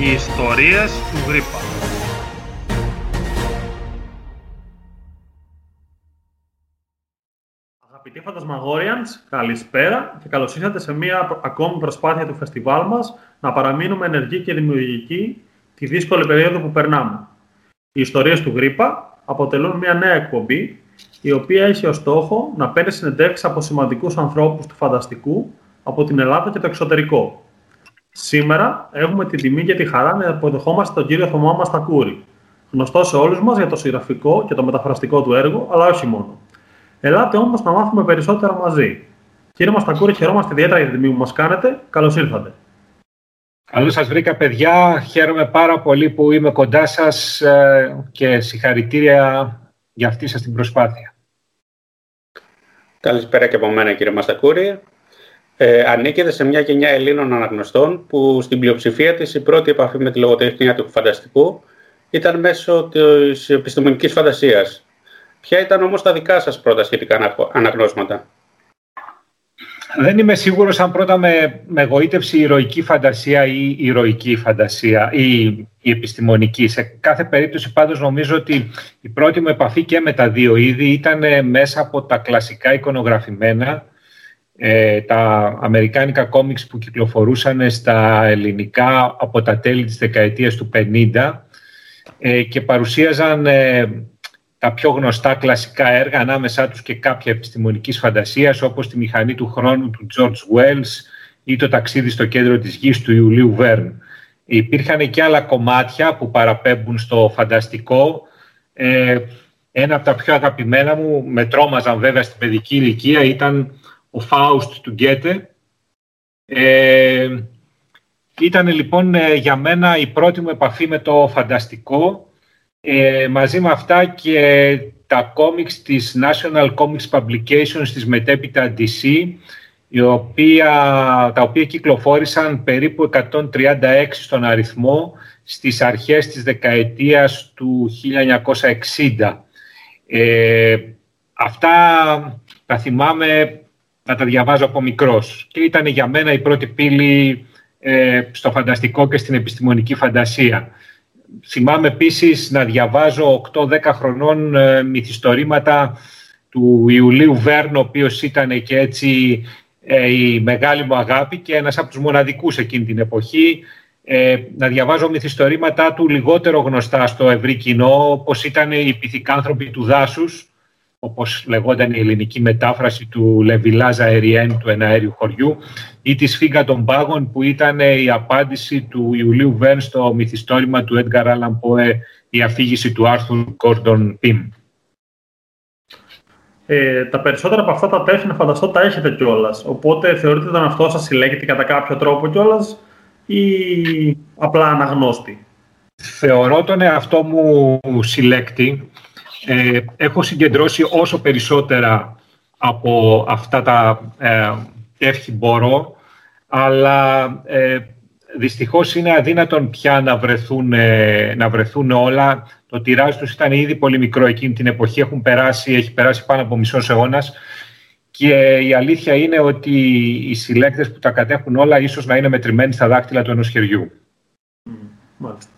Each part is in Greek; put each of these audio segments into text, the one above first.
Οι ιστορίες του Γρήπα. Αγαπητοί Φαντασμαγόριαντς, καλησπέρα και καλώς ήρθατε σε μία ακόμη προσπάθεια του φεστιβάλ μας να παραμείνουμε ενεργοί και δημιουργικοί τη δύσκολη περίοδο που περνάμε. Οι ιστορίες του Γρήπα αποτελούν μια νέα εκπομπή η οποία έχει ως στόχο να παίρνει συνεντεύξεις από σημαντικούς ανθρώπους του φανταστικού από την Ελλάδα και το εξωτερικό. Σήμερα έχουμε την τιμή και τη χαρά να υποδεχόμαστε τον κύριο Θωμά Μαστακούρη, γνωστό σε όλους μας για το συγγραφικό και το μεταφραστικό του έργο, αλλά όχι μόνο. Ελάτε όμως να μάθουμε περισσότερα μαζί. Κύριε Μαστακούρη, χαιρόμαστε ιδιαίτερα για την τιμή που μας κάνετε. Καλώς ήρθατε. Καλώς σας βρήκα παιδιά. Χαίρομαι πάρα πολύ που είμαι κοντά σας ε, και συγχαρητήρια για αυτή σας την προσπάθεια. Καλησπέρα και από μένα κύριε Μαστακούρη. Ε, ανήκετε σε μια γενιά Ελλήνων αναγνωστών που στην πλειοψηφία της η πρώτη επαφή με τη λογοτεχνία του φανταστικού ήταν μέσω της επιστημονικής φαντασίας. Ποια ήταν όμως τα δικά σας πρώτα σχετικά αναγνώσματα; Δεν είμαι σίγουρος αν πρώτα με, με γοήτευσε η ηρωική φαντασία ή η ηρωική φαντασία ή η επιστημονική. Σε κάθε περίπτωση πάντως νομίζω ότι η πρώτη μου επαφή και με τα δύο είδη ήταν μέσα από τα κλασικά εικονογραφημένα, ε, τα αμερικάνικα κόμιξ που κυκλοφορούσαν στα ελληνικά από τα τέλη της δεκαετίας του 50 ε, και παρουσίαζαν ε, τα πιο γνωστά κλασικά έργα, ανάμεσά τους και κάποια επιστημονικής φαντασίας, όπως τη μηχανή του χρόνου του George Wells ή το ταξίδι στο κέντρο της γης του Ιουλίου Βέρν. Υπήρχαν και άλλα κομμάτια που παραπέμπουν στο φανταστικό. Ε, ένα από τα πιο αγαπημένα μου, με τρόμαζαν βέβαια στην παιδική ηλικία, ήταν ο Φάουστ του Γκέτε. Ε, ήταν λοιπόν ε, για μένα η πρώτη μου επαφή με το φανταστικό ε, μαζί με αυτά και τα κόμιξ της National Comics Publications της μετέπειτα DC, η οποία, τα οποία κυκλοφόρησαν περίπου 136 στον αριθμό στις αρχές της δεκαετίας του 1960. Ε, αυτά τα θυμάμαι να τα διαβάζω από μικρός και ήταν για μένα η πρώτη πύλη ε, στο φανταστικό και στην επιστημονική φαντασία. Θυμάμαι επίσης να διαβάζω 8-10 χρονών ε, μυθιστορήματα του Ιουλίου Βέρν, ο οποίος ήταν και έτσι ε, η μεγάλη μου αγάπη και ένας από τους μοναδικούς εκείνη την εποχή. Ε, να διαβάζω μυθιστορήματά του λιγότερο γνωστά στο ευρύ κοινό, όπως ήταν οι πυθικάνθρωποι του δάσους, όπως λεγόταν η ελληνική μετάφραση του Λεβιλάζα Εριέν του εναέριου χωριού ή τη Σφίγγα των Πάγων που ήταν η απάντηση του Ιουλίου Βέρν στο μυθιστόρημα του Έντγκαρ Άλαν Ποέ η αφήγηση του Άρθουρ Κόρντον Πιμ. Ε, τα περισσότερα από αυτά τα τέχνη φανταστώ τα έχετε κιόλας. Οπότε θεωρείτε τον αυτό σας συλλέγεται κατά κάποιο τρόπο κιόλας ή απλά αναγνώστη; Θεωρώ τον εαυτό μου συλλέκτη ε, έχω συγκεντρώσει όσο περισσότερα από αυτά τα ε, εύχη μπορώ, αλλά ε, δυστυχώς είναι αδύνατον πια να βρεθούν, ε, να βρεθούν όλα. Το τυράζ τους ήταν ήδη πολύ μικρό εκείνη την εποχή, έχουν περάσει, έχει περάσει πάνω από μισός αιώνας. Και η αλήθεια είναι ότι οι συλλέκτες που τα κατέχουν όλα ίσως να είναι μετρημένοι στα δάχτυλα του ενός χεριού. Μάλιστα.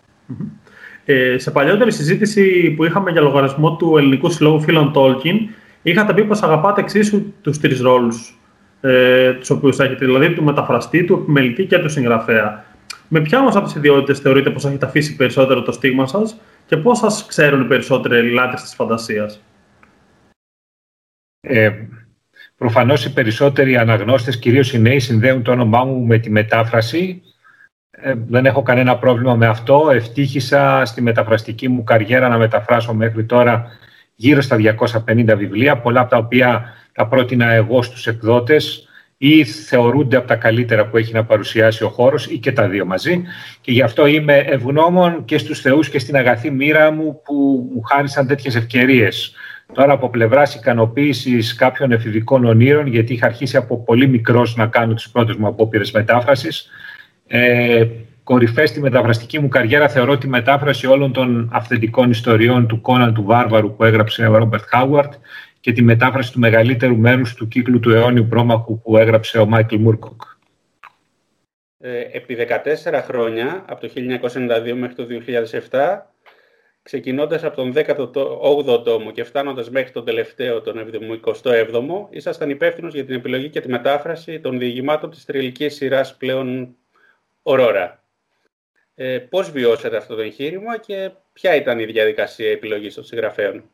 Ε, σε παλιότερη συζήτηση που είχαμε για λογαριασμό του Ελληνικού Συλλόγου Φίλων Tolkien, είχατε πει πως αγαπάτε εξίσου τους τρεις ρόλους ε, τους οποίους έχετε, δηλαδή του μεταφραστή, του επιμελητή και του συγγραφέα. Με ποια όμως από τις ιδιότητες θεωρείτε πως έχετε αφήσει περισσότερο το στίγμα σας και πώς σας ξέρουν οι περισσότεροι λάτρε της φαντασίας; Ε, προφανώς οι περισσότεροι αναγνώστες, κυρίως οι νέοι, συνδέουν το όνομά μου με τη μετάφραση ε, δεν έχω κανένα πρόβλημα με αυτό. Ευτύχησα στη μεταφραστική μου καριέρα να μεταφράσω μέχρι τώρα γύρω στα 250 βιβλία, πολλά από τα οποία τα πρότεινα εγώ στους εκδότες ή θεωρούνται από τα καλύτερα που έχει να παρουσιάσει ο χώρος ή και τα δύο μαζί. Και γι' αυτό είμαι ευγνώμων και στους θεούς και στην αγαθή μοίρα μου που μου χάρισαν τέτοιες ευκαιρίες. Τώρα από πλευράς ικανοποίησης κάποιων εφηβικών ονείρων, γιατί είχα αρχίσει από πολύ μικρός να κάνω τις πρώτες μου απόπειρες μετάφρασης, ε, κορυφές στη μεταφραστική μου καριέρα θεωρώ τη μετάφραση όλων των αυθεντικών ιστοριών του Κόναν του Βάρβαρου που έγραψε ο Ρόμπερτ Χάουαρτ και τη μετάφραση του μεγαλύτερου μέρους του κύκλου του αιώνιου πρόμαχου που έγραψε ο Μάικλ Μούρκοκ. Ε, επί 14 χρόνια, από το 1992 μέχρι το 2007, ξεκινώντας από τον 18ο τόμο και φτάνοντας μέχρι τον τελευταίο, τον 27ο, ήσασταν υπεύθυνος για την επιλογή και τη μετάφραση των διηγημάτων της θρυλικής σειράς πλέον Ωρόρα. Ε, πώς βιώσατε αυτό το εγχείρημα και ποια ήταν η διαδικασία επιλογής των συγγραφέων;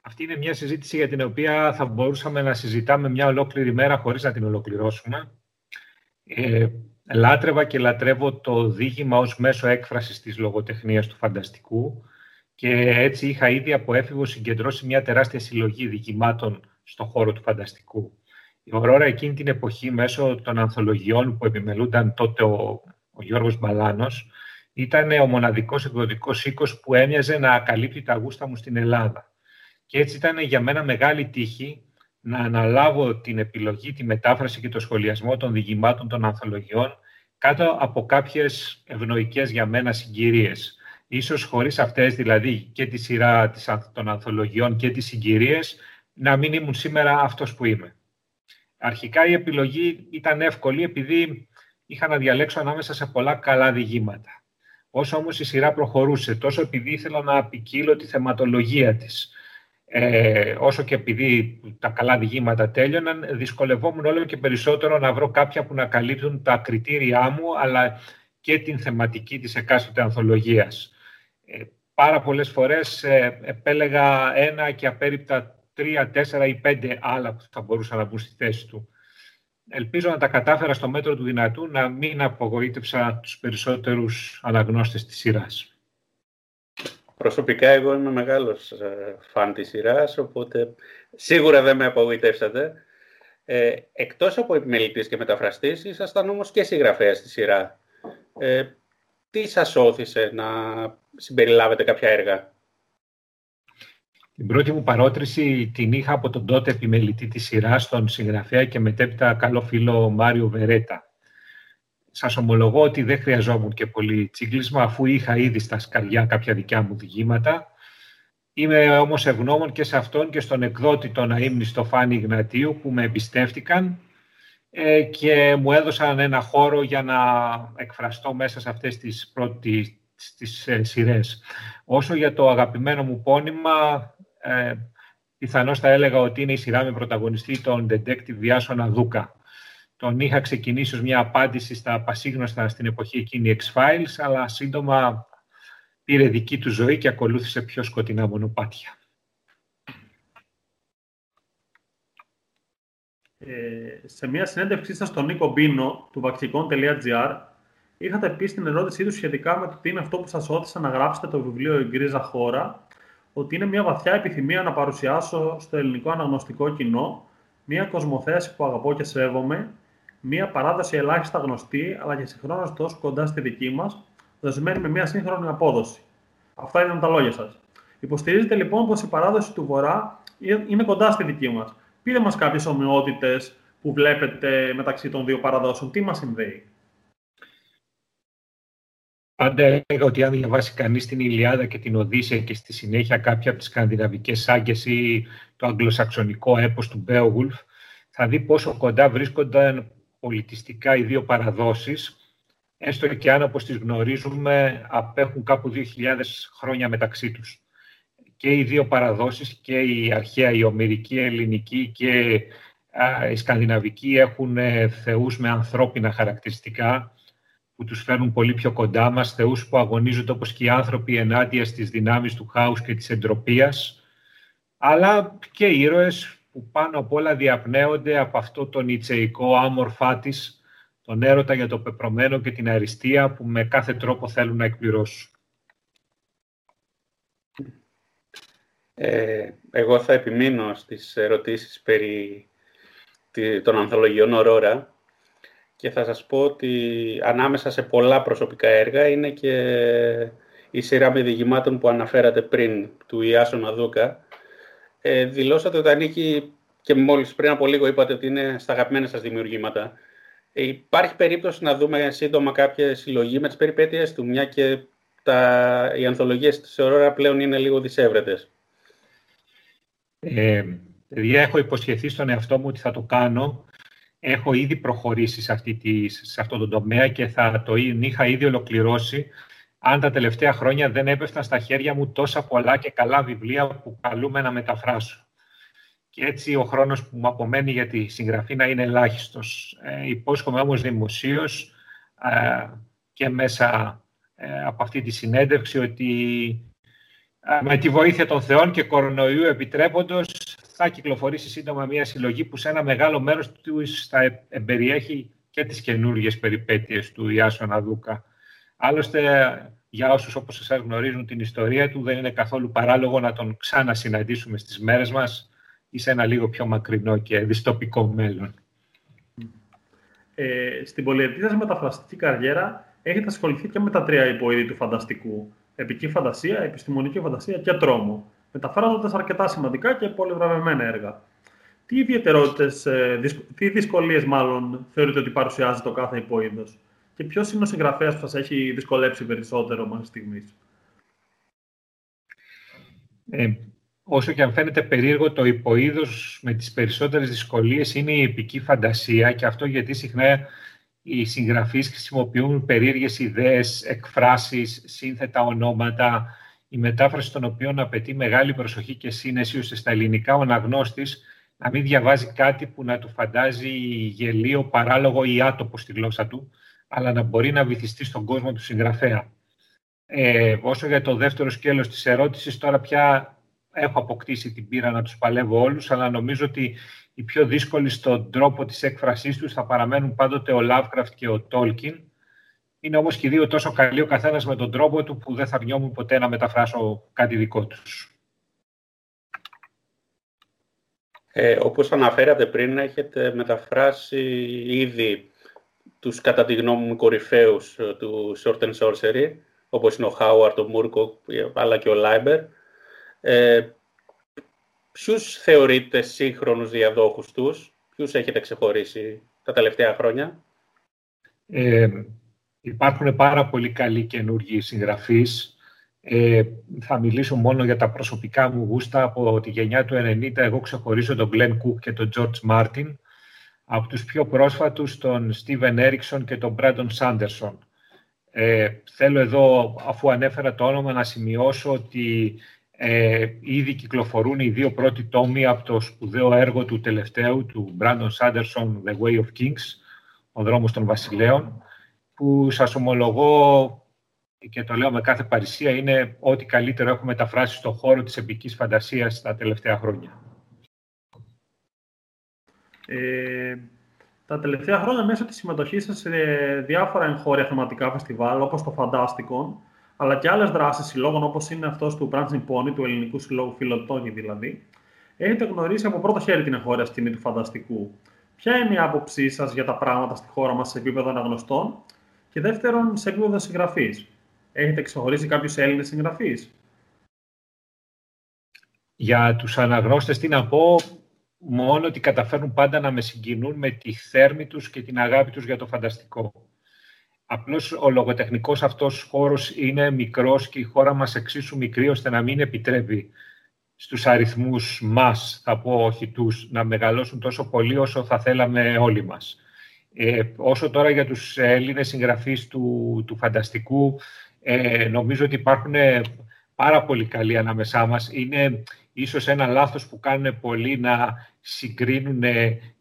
Αυτή είναι μια συζήτηση για την οποία θα μπορούσαμε να συζητάμε μια ολόκληρη μέρα χωρίς να την ολοκληρώσουμε. Ε, λάτρευα και λατρεύω το δίγημα ως μέσο έκφρασης της λογοτεχνίας του φανταστικού και έτσι είχα ήδη από έφηβο συγκεντρώσει μια τεράστια συλλογή διηγημάτων στον χώρο του φανταστικού. Η Ορόρα εκείνη την εποχή μέσω των ανθολογιών που επιμελούνταν τότε ο, ο Γιώργος Μπαλάνος ήταν ο μοναδικός εκδοτικός οίκος που έμοιαζε να καλύπτει τα γούστα μου στην Ελλάδα. Και έτσι ήταν για μένα μεγάλη τύχη να αναλάβω την επιλογή, τη μετάφραση και το σχολιασμό των διηγημάτων των ανθολογιών κάτω από κάποιες ευνοϊκές για μένα συγκυρίες. Ίσως χωρίς αυτές, δηλαδή και τη σειρά των ανθολογιών και τις συγκυρίες, να μην ήμουν σήμερα αυτός που είμαι. Αρχικά η επιλογή ήταν εύκολη επειδή είχα να διαλέξω ανάμεσα σε πολλά καλά διηγήματα. Όσο όμως η σειρά προχωρούσε, τόσο επειδή ήθελα να ποικίλω τη θεματολογία της, ε, όσο και επειδή τα καλά διηγήματα τέλειωναν, δυσκολευόμουν όλο και περισσότερο να βρω κάποια που να καλύπτουν τα κριτήριά μου, αλλά και την θεματική της εκάστοτε ανθολογίας. Ε, πάρα πολλές φορές ε, επέλεγα ένα και απέριπτα τρία, τέσσερα ή πέντε άλλα που θα μπορούσαν να μπουν στη θέση του. Ελπίζω να τα κατάφερα στο μέτρο του δυνατού να μην απογοήτευσα τους περισσότερους αναγνώστες της σειράς. Προσωπικά εγώ είμαι μεγάλος ε, φαν της σειράς, οπότε σίγουρα δεν με απογοητεύσατε. Ε, εκτός από επιμελητής και μεταφραστής, ήσασταν όμως και συγγραφέας στη σειρά. Ε, τι σας όθησε να συμπεριλάβετε κάποια έργα; Την πρώτη μου παρότριση την είχα από τον τότε επιμελητή της σειράς, τον συγγραφέα και μετέπειτα καλό φίλο Μάριο Βερέτα. Σας ομολογώ ότι δεν χρειαζόμουν και πολύ τσίγκλισμα, αφού είχα ήδη στα σκαριά κάποια δικιά μου διηγήματα. Είμαι όμως ευγνώμων και σε αυτόν και στον εκδότη τον αείμνηστο Φάνη Γνατίου που με εμπιστεύτηκαν ε, και μου έδωσαν ένα χώρο για να εκφραστώ μέσα σε αυτές τις πρώτες τις ε, σειρές. Όσο για το αγαπημένο μου πόνημα, ε, πιθανώς θα έλεγα ότι είναι η σειρά με πρωταγωνιστή τον detective Βιάσονα Δούκα. Τον είχα ξεκινήσει ως μια απάντηση στα πασίγνωστα στην εποχή εκείνη X-Files, αλλά σύντομα πήρε δική του ζωή και ακολούθησε πιο σκοτεινά μονοπάτια. Ε, σε μια συνέντευξή σας στον Νίκο Μπίνο του vaccicon.gr είχατε πει στην ερώτησή του σχετικά με το τι είναι αυτό που σας όθησε να γράψετε το βιβλίο «Η Γκρίζα Χώρα», ότι είναι μια βαθιά επιθυμία να παρουσιάσω στο ελληνικό αναγνωστικό κοινό μια κοσμοθέαση που αγαπώ και σέβομαι, μια παράδοση ελάχιστα γνωστή, αλλά και συγχρόνως τόσο κοντά στη δική μας, δεσμένη με μια σύγχρονη απόδοση. Αυτά ήταν τα λόγια σας. Υποστηρίζετε λοιπόν πως η παράδοση του Βορρά είναι κοντά στη δική μας. Πείτε μας κάποιες ομοιότητες που βλέπετε μεταξύ των δύο παραδόσεων. Τι μας συνδέει; Πάντα έλεγα ότι αν διαβάσει κανείς την Ιλιάδα και την Οδύσσια και στη συνέχεια κάποια από τις σκανδιναβικές σάγκε ή το αγγλοσαξονικό έπος του Μπέογουλφ, θα δει πόσο κοντά βρίσκονταν πολιτιστικά οι δύο παραδόσεις, έστω και αν όπως τις γνωρίζουμε απέχουν κάπου 2.000 χρόνια μεταξύ τους. Και οι δύο παραδόσεις, και η αρχαία, η ομερική, η ελληνική και η σκανδιναβική έχουν ε, θεούς με ανθρώπινα χαρακτηριστικά, που τους φέρνουν πολύ πιο κοντά μας, θεούς που αγωνίζονται όπως και οι άνθρωποι ενάντια στις δυνάμεις του χάους και της εντροπίας, αλλά και ήρωες που πάνω απ' όλα διαπνέονται από αυτό το νητσεϊκό άμορφά της, τον έρωτα για το πεπρωμένο και την αριστεία που με κάθε τρόπο θέλουν να εκπληρώσουν. Ε, εγώ θα επιμείνω στις ερωτήσεις περί των ανθολογιών Ορόρα και θα σας πω ότι ανάμεσα σε πολλά προσωπικά έργα είναι και η σειρά με διηγημάτων που αναφέρατε πριν του Ιάσου Ναδούκα. Ε, δηλώσατε ότι ανήκει και μόλις πριν από λίγο είπατε ότι είναι στα αγαπημένα σας δημιουργήματα. Ε, υπάρχει περίπτωση να δούμε σύντομα κάποια συλλογή με τις περιπέτειες του, μια και τα, οι ανθολογίες της Αurora πλέον είναι λίγο δυσέβρετες; Ε, έχω υποσχεθεί στον εαυτό μου ότι θα το κάνω έχω ήδη προχωρήσει σε, αυτή τη, σε αυτό το τομέα και θα το είχα ήδη ολοκληρώσει αν τα τελευταία χρόνια δεν έπεφταν στα χέρια μου τόσα πολλά και καλά βιβλία που καλούμε να μεταφράσω. Και έτσι ο χρόνος που μου απομένει για τη συγγραφή να είναι ελάχιστος. Ε, υπόσχομαι όμως δημοσίως ε, και μέσα ε, από αυτή τη συνέντευξη ότι ε, με τη βοήθεια των Θεών και κορονοϊού επιτρέποντος θα κυκλοφορήσει σύντομα μια συλλογή που σε ένα μεγάλο μέρος του θα εμπεριέχει και τις καινούργιες περιπέτειες του Ιάσονα Δούκα. Άλλωστε, για όσους όπως εσάς γνωρίζουν την ιστορία του, δεν είναι καθόλου παράλογο να τον ξανασυναντήσουμε στις μέρες μας ή σε ένα λίγο πιο μακρινό και δυστοπικό μέλλον. Ε, στην πολυετή σας μεταφραστικής καριέρα έχετε ασχοληθεί και με τα τρία υποείδη του φανταστικού. Επική φαντασία, επιστημονική φαντασία και τρόμο, μεταφράζοντας αρκετά σημαντικά και πολυβραβευμένα έργα. Τι ιδιαιτερότητες, ε, τι δυσκολίες μάλλον θεωρείτε ότι παρουσιάζει το κάθε υποείδος και ποιος είναι ο συγγραφέας που σας έχει δυσκολέψει περισσότερο μέχρι στιγμής; Ε, όσο και αν φαίνεται περίεργο, το υποείδος με τις περισσότερες δυσκολίες είναι η επική φαντασία και αυτό γιατί συχνά οι συγγραφείς χρησιμοποιούν περίεργες ιδέες, εκφράσεις, σύνθετα ονόματα, η μετάφραση των οποίων απαιτεί μεγάλη προσοχή και σύνεση, ώστε στα ελληνικά ο αναγνώστης να μην διαβάζει κάτι που να του φαντάζει γελίο, παράλογο ή άτοπο στη γλώσσα του, αλλά να μπορεί να βυθιστεί στον κόσμο του συγγραφέα. Ε, όσο για το δεύτερο σκέλος της ερώτησης, τώρα πια έχω αποκτήσει την πείρα να τους παλεύω όλους, αλλά νομίζω ότι οι πιο δύσκολοι στον τρόπο της έκφρασής τους θα παραμένουν πάντοτε ο Lovecraft και ο Tolkien. Είναι όμως και οι δύο τόσο καλοί ο καθένας με τον τρόπο του που δεν θα αρνιόμουν ποτέ να μεταφράσω κάτι δικό τους. Ε, όπως αναφέρατε πριν, έχετε μεταφράσει ήδη τους κατά τη γνώμη μου κορυφαίους ε, του Sword and Sorcery, όπως είναι ο Χάουαρντ, ο Μούρκοκ, αλλά και ο Λάιμπερ. Ε, ποιους θεωρείτε σύγχρονους διαδόχους τους, ποιους έχετε ξεχωρίσει τα τελευταία χρόνια; Ε, υπάρχουν πάρα πολύ καλοί καινούργιοι συγγραφείς. Ε, θα μιλήσω μόνο για τα προσωπικά μου γούστα. Από τη γενιά του 90 εγώ ξεχωρίζω τον Glenn Cook και τον George Martin από τους πιο πρόσφατους τον Στίβεν Έριξον και τον Μπράντον Σάντερσον. Ε, θέλω εδώ, αφού ανέφερα το όνομα, να σημειώσω ότι ε, ήδη κυκλοφορούν οι δύο πρώτοι τόμοι από το σπουδαίο έργο του τελευταίου, του Μπράντον Σάντερσον, The Way of Kings, ο δρόμος των βασιλέων, που σας ομολογώ και το λέω με κάθε παρησία, είναι ό,τι καλύτερο έχουμε μεταφράσει στον χώρο της επικής φαντασίας τα τελευταία χρόνια. Ε, τα τελευταία χρόνια μέσω της συμμετοχής σας σε διάφορα εγχώρια θεματικά φεστιβάλ, όπως το Φαντάστικον, αλλά και άλλες δράσεις συλλόγων, όπως είναι αυτός του Prancing Pony, του Ελληνικού Συλλόγου Φιλοτόνι δηλαδή, έχετε γνωρίσει από πρώτο χέρι την εγχώρια σκηνή του φανταστικού. Ποια είναι η άποψή σας για τα πράγματα στη χώρα μας σε επίπεδο αναγνωστών και δεύτερον σε επίπεδο συγγραφή. Έχετε ξεχωρίσει κάποιους Έλληνες συγγραφείς; Για τους αναγνώστες τι να πω, μόνο ότι καταφέρνουν πάντα να με συγκινούν με τη θέρμη τους και την αγάπη τους για το φανταστικό. Απλώς ο λογοτεχνικός αυτός χώρος είναι μικρός και η χώρα μας εξίσου μικρή ώστε να μην επιτρέπει στους αριθμούς μας, θα πω όχι τους, να μεγαλώσουν τόσο πολύ όσο θα θέλαμε όλοι μας. Ε, όσο τώρα για τους Έλληνες συγγραφείς του, του φανταστικού, ε, νομίζω ότι υπάρχουν πάρα πολύ καλοί ανάμεσά μας. Είναι ίσως ένα λάθος που κάνουν πολλοί να συγκρίνουν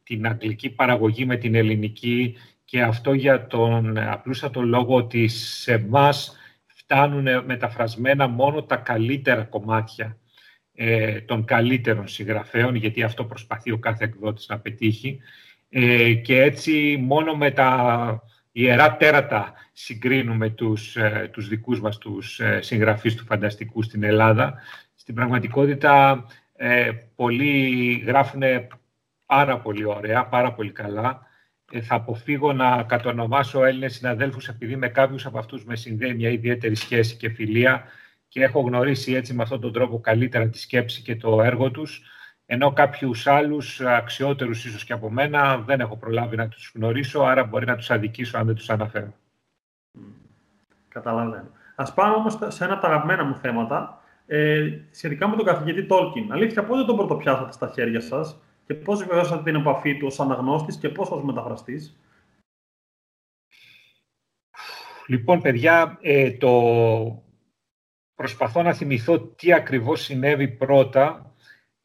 την αγγλική παραγωγή με την ελληνική και αυτό για τον απλούστατο λόγο ότι σε εμά φτάνουν μεταφρασμένα μόνο τα καλύτερα κομμάτια ε, των καλύτερων συγγραφέων, γιατί αυτό προσπαθεί ο κάθε εκδότης να πετύχει. Ε, και έτσι μόνο με τα ιερά τέρατα συγκρίνουμε τους, ε, τους δικούς μας τους ε, συγγραφείς του φανταστικού στην Ελλάδα. Στην πραγματικότητα, ε, πολλοί γράφουν πάρα πολύ ωραία, πάρα πολύ καλά. Ε, θα αποφύγω να κατονομάσω Έλληνες συναδέλφους επειδή με κάποιους από αυτούς με συνδέει μια ιδιαίτερη σχέση και φιλία και έχω γνωρίσει έτσι με αυτόν τον τρόπο καλύτερα τη σκέψη και το έργο τους, ενώ κάποιους άλλους αξιότερους ίσως και από μένα δεν έχω προλάβει να τους γνωρίσω, άρα μπορεί να τους αδικήσω αν δεν τους αναφέρω. Καταλαβαίνω. Ας πάμε όμως σε ένα από τα αγαπημένα μου θέματα, ε, σχετικά με τον καθηγητή Τόλκιν. Αλήθεια, πότε τον πρωτοπιάσατε στα χέρια σας και πώς βεβαιώσατε την επαφή του ως αναγνώστης και πώς ως μεταφραστής; Λοιπόν, παιδιά, ε, το... προσπαθώ να θυμηθώ τι ακριβώς συνέβη πρώτα.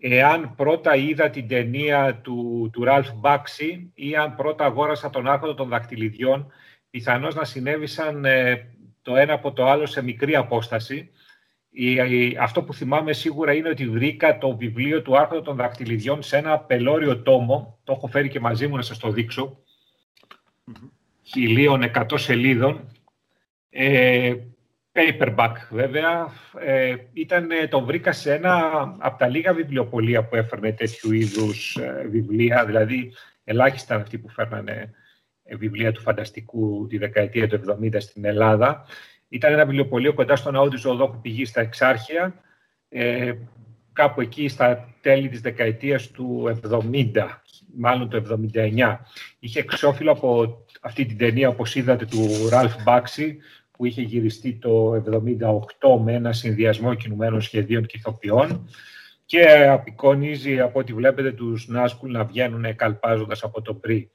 Εάν πρώτα είδα την ταινία του, του Ραλφ Μπάξι ή αν πρώτα αγόρασα τον άρχοντα των δακτυλιδιών, πιθανώς να συνέβησαν ε, το ένα από το άλλο σε μικρή απόσταση. αυτό που θυμάμαι σίγουρα είναι ότι βρήκα το βιβλίο του Άρχοντα των Δακτυλιδιών σε ένα πελώριο τόμο. Το έχω φέρει και μαζί μου να σας το δείξω. Χιλίων εκατό σελίδων. Ε, paperback βέβαια. Ε, ήταν, το βρήκα σε ένα από τα λίγα βιβλιοπολία που έφερνε τέτοιου είδους ε, βιβλία. Δηλαδή, ελάχιστα αυτοί που φέρνανε ε, βιβλία του φανταστικού τη δεκαετία του 70 στην Ελλάδα. Ήταν ένα βιβλιοπωλείο κοντά στον ναό του Ζωοδόχου πηγή στα Εξάρχεια, ε, κάπου εκεί στα τέλη της δεκαετίας του 70, μάλλον το 79. Είχε εξώφυλλο από αυτή την ταινία, όπως είδατε, του Ραλφ Μπάξι, που είχε γυριστεί το 78 με ένα συνδυασμό κινουμένων σχεδίων και ηθοποιών και απεικονίζει, από ό,τι βλέπετε, τους Νάσκουλ να βγαίνουν καλπάζοντας από το πρι.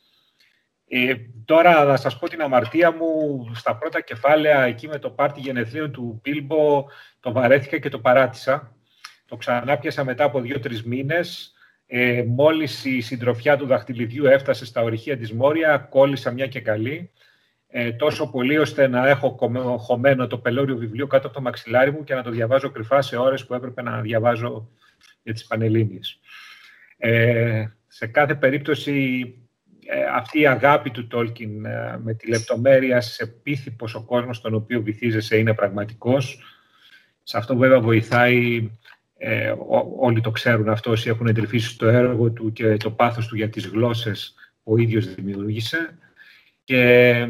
Ε, τώρα να σας πω την αμαρτία μου, στα πρώτα κεφάλαια εκεί με το πάρτι γενεθλίων του Πίλμπο το βαρέθηκα και το παράτησα. Το ξανά πιάσα μετά από δύο-τρεις μήνες. Ε, μόλις η συντροφιά του δαχτυλιδιού έφτασε στα ορυχεία της Μόρια, κόλλησα μια και καλή. Ε, τόσο πολύ ώστε να έχω χωμένο το πελώριο βιβλίο κάτω από το μαξιλάρι μου και να το διαβάζω κρυφά σε ώρες που έπρεπε να διαβάζω για τις Πανελλήνιες. Ε, σε κάθε περίπτωση ε, αυτή η αγάπη του Τόλκιν ε, με τη λεπτομέρεια σε πείθει πως ο κόσμος στον οποίο βυθίζεσαι είναι πραγματικός. Σε αυτό βέβαια βοηθάει, ε, όλοι το ξέρουν αυτό, όσοι έχουν εντρυφήσει το έργο του και το πάθος του για τις γλώσσες που ο ίδιος δημιούργησε. Και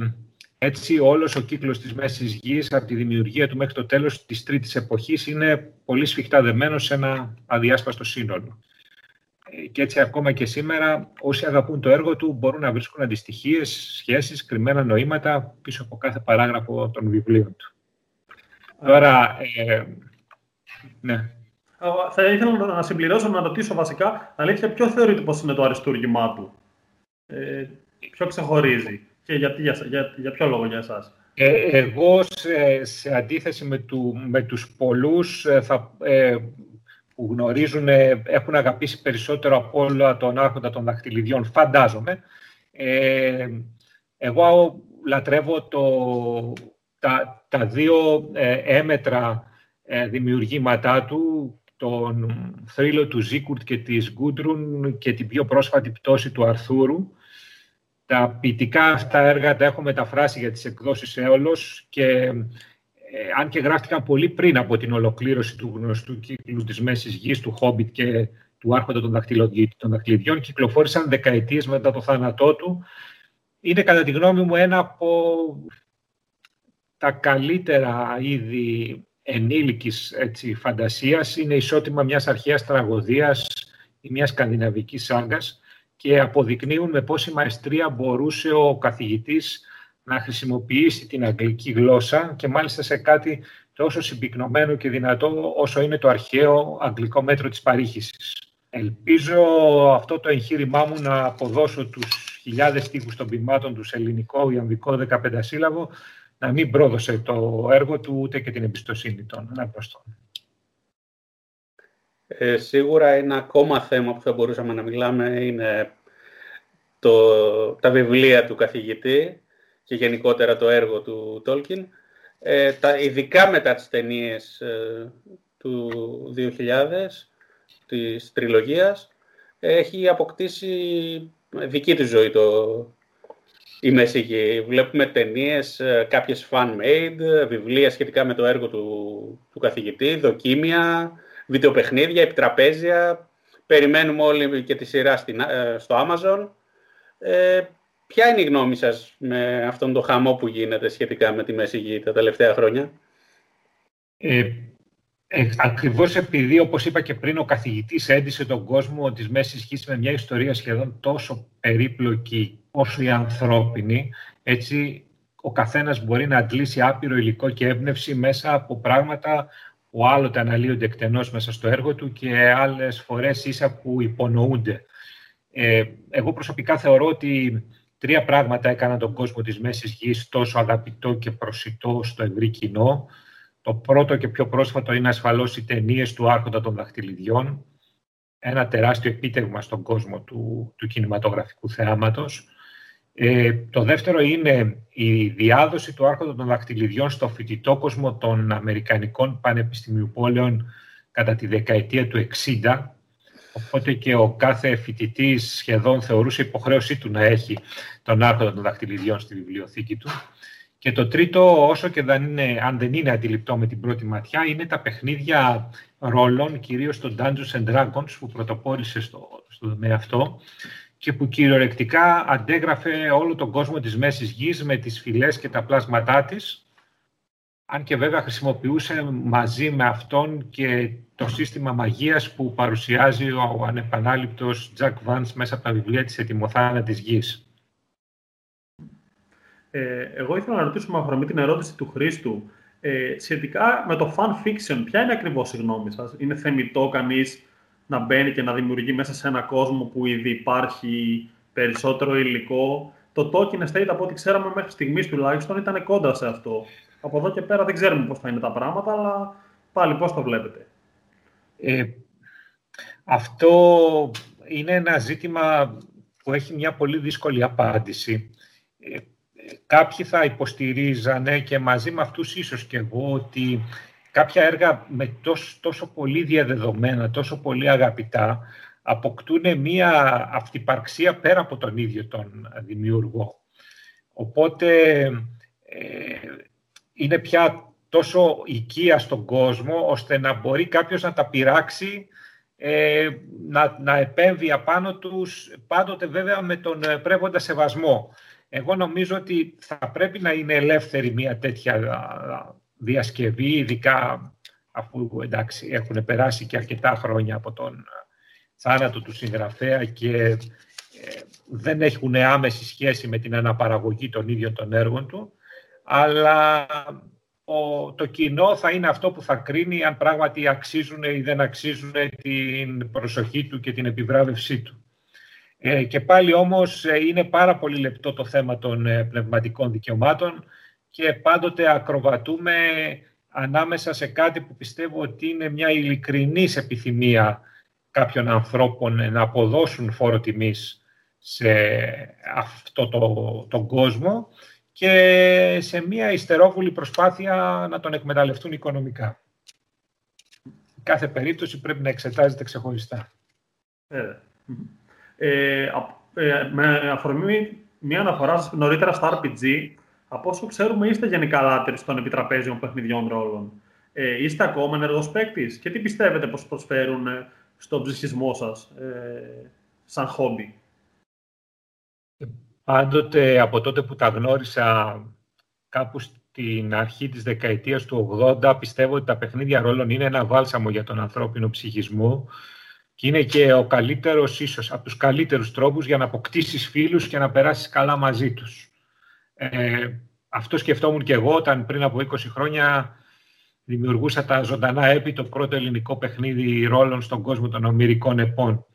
έτσι όλος ο κύκλος της Μέσης Γης, από τη δημιουργία του μέχρι το τέλος της τρίτης εποχής, είναι πολύ σφιχτά δεμένο σε ένα αδιάσπαστο σύνολο και έτσι ακόμα και σήμερα όσοι αγαπούν το έργο του μπορούν να βρίσκουν αντιστοιχίες, σχέσεις, κρυμμένα νοήματα πίσω από κάθε παράγραφο των βιβλίων του. Τώρα, ε, ναι. Θα ήθελα να συμπληρώσω, να ρωτήσω βασικά, αλήθεια, ποιο θεωρείτε πως είναι το αριστούργημά του; Ε, ποιο ξεχωρίζει; Και γιατί, για, για, για ποιο λόγο για εσάς; Ε, εγώ, σε, σε αντίθεση με, του, με τους πολλούς, ε, θα, ε, που γνωρίζουν, έχουν αγαπήσει περισσότερο από όλα τον άρχοντα των δαχτυλιδιών, φαντάζομαι. Ε, εγώ λατρεύω το, τα, τα δύο ε, έμετρα ε, δημιουργήματά του, τον θρύλο του Ζίκουρτ και της Γκούντρουν και την πιο πρόσφατη πτώση του Αρθούρου. Τα ποιητικά αυτά έργα τα έχω μεταφράσει για τις εκδόσεις Έολος και ε, αν και γράφτηκαν πολύ πριν από την ολοκλήρωση του γνωστού κύκλου της Μέσης Γης, του Χόμπιτ και του Άρχοντα των, των Δαχτυλιδιών, κυκλοφόρησαν δεκαετίες μετά το θάνατό του. Είναι κατά τη γνώμη μου ένα από τα καλύτερα είδη ενήλικης έτσι, φαντασίας. Είναι ισότιμα μιας αρχαίας τραγωδίας ή μιας σκανδιναβικής σάγκας και αποδεικνύουν με πόση μαεστρία μπορούσε ο καθηγητής να χρησιμοποιήσει την αγγλική γλώσσα και μάλιστα σε κάτι τόσο συμπυκνωμένο και δυνατό όσο είναι το αρχαίο αγγλικό μέτρο της παρήχησης. Ελπίζω αυτό το εγχείρημά μου να αποδώσω τους χιλιάδες στίχους των ποιμάτων του σε ελληνικό, ιαμβικό, 15 σύλλαβο, να μην πρόδωσε το έργο του ούτε και την εμπιστοσύνη των αναπροστών. Ε, σίγουρα ένα ακόμα θέμα που θα μπορούσαμε να μιλάμε είναι το, τα βιβλία του καθηγητή και γενικότερα το έργο του Τόλκιν. Ε, τα, ειδικά μετά τις ταινίες ε, του 2000, της τριλογίας, έχει αποκτήσει δική του ζωή το, η Μέση Βλέπουμε ταινίες, ε, κάποιες fan-made, βιβλία σχετικά με το έργο του, του καθηγητή, δοκίμια, βιντεοπαιχνίδια, επιτραπέζια. Περιμένουμε όλοι και τη σειρά στην, ε, στο Amazon. Ε, Ποια είναι η γνώμη σας με αυτόν τον χαμό που γίνεται σχετικά με τη Μέση Γη τα τελευταία χρόνια; Ε, ε, ακριβώς επειδή, όπως είπα και πριν, ο καθηγητής έντυσε τον κόσμο της Μέσης Γης με μια ιστορία σχεδόν τόσο περίπλοκη όσο η ανθρώπινη, έτσι ο καθένας μπορεί να αντλήσει άπειρο υλικό και έμπνευση μέσα από πράγματα που άλλοτε αναλύονται εκτενώς μέσα στο έργο του και άλλες φορές ίσα που υπονοούνται. Ε, εγώ προσωπικά θεωρώ ότι τρία πράγματα έκαναν τον κόσμο της Μέσης Γης τόσο αγαπητό και προσιτό στο ευρύ κοινό. Το πρώτο και πιο πρόσφατο είναι ασφαλώς οι ταινίες του Άρχοντα των Δαχτυλιδιών, ένα τεράστιο επίτευγμα στον κόσμο του, του κινηματογραφικού θεάματος. Ε, το δεύτερο είναι η διάδοση του Άρχοντα των Δαχτυλιδιών στο φοιτητό κόσμο των Αμερικανικών Πανεπιστημίου Πόλεων κατά τη δεκαετία του 60, Οπότε και ο κάθε φοιτητής σχεδόν θεωρούσε υποχρέωσή του να έχει τον άρχοντα των δαχτυλιδιών στη βιβλιοθήκη του. Και το τρίτο, όσο και δεν είναι, αν δεν είναι αντιληπτό με την πρώτη ματιά, είναι τα παιχνίδια ρόλων, κυρίως το Dungeons and Dragons, που πρωτοπόρησε στο, στο τομέα αυτό και που κυριολεκτικά αντέγραφε όλο τον κόσμο της Μέσης Γης με τις φυλές και τα πλάσματά της, αν και βέβαια χρησιμοποιούσε μαζί με αυτόν και το σύστημα μαγείας που παρουσιάζει ο ανεπανάληπτος Jack Vance μέσα από τα βιβλία της «Ετοιμοθάνα της Γης». Ε, εγώ ήθελα να ρωτήσω με αφορμή την ερώτηση του Χρήστου ε, σχετικά με το fan fiction. Ποια είναι ακριβώς η γνώμη σας; Είναι θεμητό κανείς; Να μπαίνει και να δημιουργεί μέσα σε ένα κόσμο που ήδη υπάρχει περισσότερο υλικό. Το Tolkien Estate, από ό,τι ξέραμε μέχρι στιγμής τουλάχιστον, ήταν κόντρα σε αυτό. Από εδώ και πέρα δεν ξέρουμε πώς θα είναι τα πράγματα, αλλά πάλι πώς το βλέπετε. Ε, αυτό είναι ένα ζήτημα που έχει μια πολύ δύσκολη απάντηση. Ε, κάποιοι θα υποστηρίζανε και μαζί με αυτούς ίσως και εγώ ότι κάποια έργα με τόσο, τόσο πολύ διαδεδομένα, τόσο πολύ αγαπητά, αποκτούν μία αυτυπαρξία πέρα από τον ίδιο τον δημιουργό. Οπότε ε, είναι πια τόσο οικία στον κόσμο, ώστε να μπορεί κάποιος να τα πειράξει, ε, να, να επέμβει απάνω τους, πάντοτε βέβαια με τον ε, πρέποντα σεβασμό. Εγώ νομίζω ότι θα πρέπει να είναι ελεύθερη μια τέτοια διασκευή, ειδικά αφού εντάξει, έχουν περάσει και αρκετά χρόνια από τον θάνατο του συγγραφέα και ε, δεν έχουν άμεση σχέση με την αναπαραγωγή των ίδιων των έργων του, αλλά ο, το κοινό θα είναι αυτό που θα κρίνει αν πράγματι αξίζουν ή δεν αξίζουν την προσοχή του και την επιβράβευσή του. Ε, και πάλι όμως ε, είναι πάρα πολύ λεπτό το θέμα των ε, πνευματικών δικαιωμάτων και πάντοτε ακροβατούμε ανάμεσα σε κάτι που πιστεύω ότι είναι μια ειλικρινής επιθυμία κάποιων ανθρώπων να αποδώσουν φόρο τιμής σε αυτό το, τον κόσμο και σε μια ιστερόβουλη προσπάθεια να τον εκμεταλλευτούν οικονομικά. Κάθε περίπτωση πρέπει να εξετάζεται ξεχωριστά. Ε, ε, ε, με αφορμή μια αναφορά σας νωρίτερα στα RPG, από όσο ξέρουμε είστε γενικά λάτρεις των επιτραπέζιων παιχνιδιών ρόλων. Ε, είστε ακόμα ενεργός παίκτης και τι πιστεύετε πως προσφέρουν ε, στον ψυχισμό σας ε, σαν χόμπι; Πάντοτε από τότε που τα γνώρισα κάπου στην αρχή της δεκαετίας του 80 πιστεύω ότι τα παιχνίδια ρόλων είναι ένα βάλσαμο για τον ανθρώπινο ψυχισμό και είναι και ο καλύτερος ίσως από τους καλύτερους τρόπους για να αποκτήσεις φίλους και να περάσεις καλά μαζί τους. Ε, αυτό σκεφτόμουν και εγώ όταν πριν από 20 χρόνια δημιουργούσα τα ζωντανά έπι το πρώτο ελληνικό παιχνίδι ρόλων στον κόσμο των ομυρικών επών.